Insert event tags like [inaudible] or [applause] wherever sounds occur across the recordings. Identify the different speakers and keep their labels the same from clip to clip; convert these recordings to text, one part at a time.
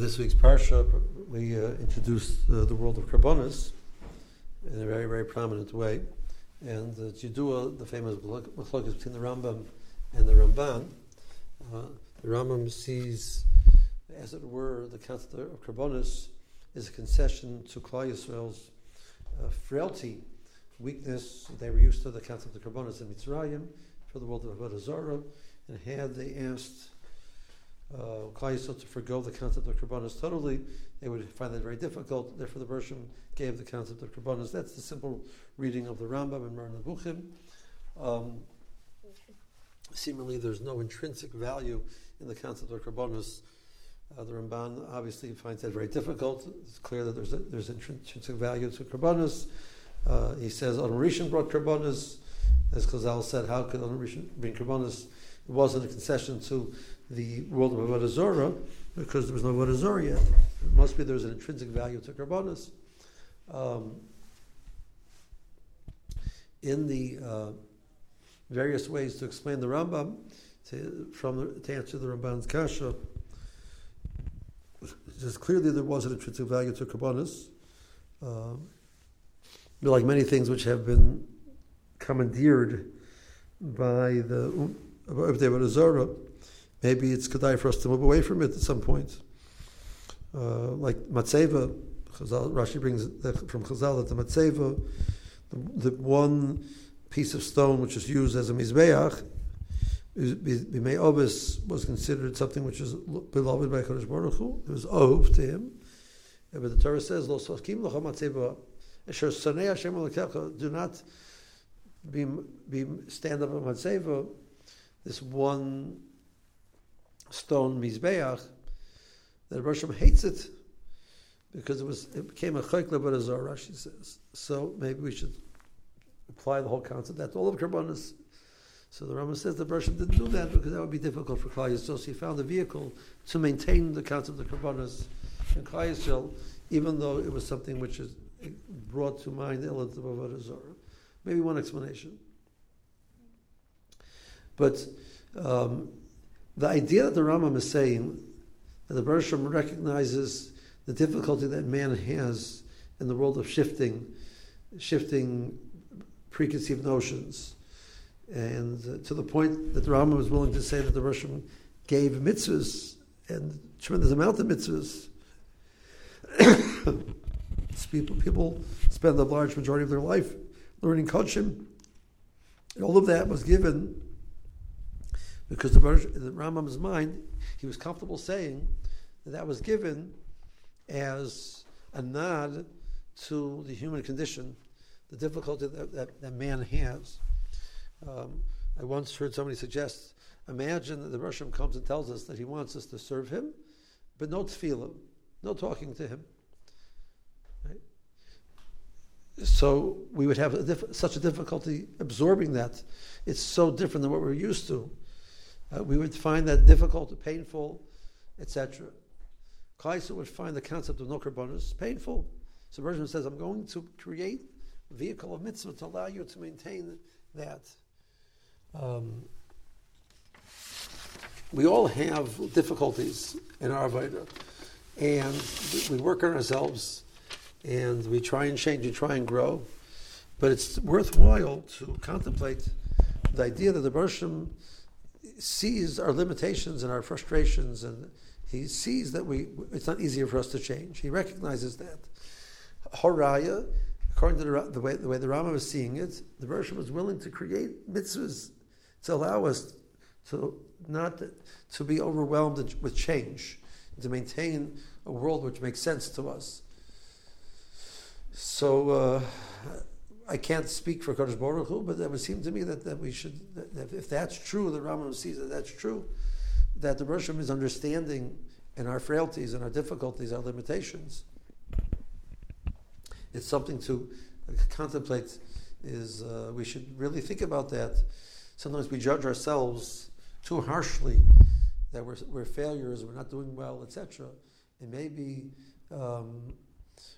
Speaker 1: this week's parsha, we uh, introduced uh, the world of Karbonis in a very, very prominent way. And uh, Jidua, the famous machlokes between the Rambam and the Ramban, uh, the Rambam sees, as it were, the concept of Karbonis is a concession to Klal Yisrael's uh, frailty, weakness. They were used to the concept of Karbonis in Mitzrayim for the world of Avodah Zarah, and had they asked uh, to forego the concept of Karbonis totally, they would find that very difficult. Therefore, the Bershom gave the concept of Karbonis. That's the simple reading of the Rambam and Buchim. Um, seemingly, there's no intrinsic value in the concept of Karbonis. Uh, the Ramban obviously finds that very difficult. It's clear that there's a, there's intrinsic value to Karbonis. Uh, he says, On Rishon brought Karbonis. As Chazal said, how could On bring Karbonis? It wasn't a concession to the world of Avodah Zorah because there was no Avodah Zorah yet. It must be there's an intrinsic value to Karbonis. Um, in the uh, various ways to explain the Rambam, to, from the, to answer the Ramban's kasha, just clearly there was an intrinsic value to Karbonis. Uh, like many things which have been commandeered by the Avodah Zorah, maybe it's kedai for us to move away from it at some point. Uh, like matzeva, Chazal, Rashi brings from Chazal that the matzeva, the, the, one piece of stone which is used as a mizbeach, Bimei Obis was considered something which is beloved by Kadosh Baruch Hu. It was ov to him. But the Torah says, "Lo sokim locha matzeva, esher sanei Hashem Do not be, stand up on matzeva. This one stone mizbeach, that Rosham hates it because it was it became a chayk lebarazar. Rashi says so. Maybe we should apply the whole concept. That's all of karbonis. So the Rambam says the Rosham didn't do that because that would be difficult for Yisrael. So he found a vehicle to maintain the concept of the karbonis in Klal Yisrael, even though it was something which is brought to mind the of Avodah Zarah. Maybe one explanation. But um, the idea that the Rambam is saying that the Bershom recognizes the difficulty that man has in the world of shifting, shifting preconceived notions, and uh, to the point that the Rambam was willing to say that the Bershom gave mitzvahs and tremendous amount of mitzvahs. [coughs] people, people spend the large majority of their life learning Kodshim. All of that was given because the, the Rambam's mind, he was comfortable saying that that was given as a nod to the human condition, the difficulty that, that, that man has. Um, I once heard somebody suggest, imagine that the Russian comes and tells us that he wants us to serve him, but no tefillah, no talking to him. So we would have a diff- such a difficulty absorbing that. It's so different than what we're used to uh, we would find that difficult, painful, etc. Kaiser would find the concept of no bonus painful. So Bergman says, I'm going to create a vehicle of mitzvah to allow you to maintain that. Um, we all have difficulties in our Avodah, and we work on ourselves, and we try and change, we try and grow, but it's worthwhile to contemplate the idea that the Bershom sees our limitations and our frustrations, and he sees that we it's not easier for us to change. He recognizes that. Haraya, according to the, the way the way the Rama was seeing it, the Rosh was willing to create mitzvahs to allow us to not to be overwhelmed with change, to maintain a world which makes sense to us. So. Uh, I can't speak for Kodesh Baruch Hu, but it would seem to me that, that we should, that if that's true, the Rambam sees that that's true, that the Rosh is understanding in our frailties and our difficulties, our limitations. It's something to contemplate. Is uh, we should really think about that. Sometimes we judge ourselves too harshly that we're, we're failures, we're not doing well, etc. And maybe um,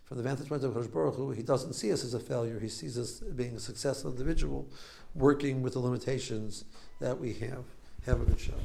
Speaker 1: from the vantage point of Kosh Baruch Hu, he doesn't see us as a failure. He sees us being a successful individual, working with the limitations that we have. Have a good shot.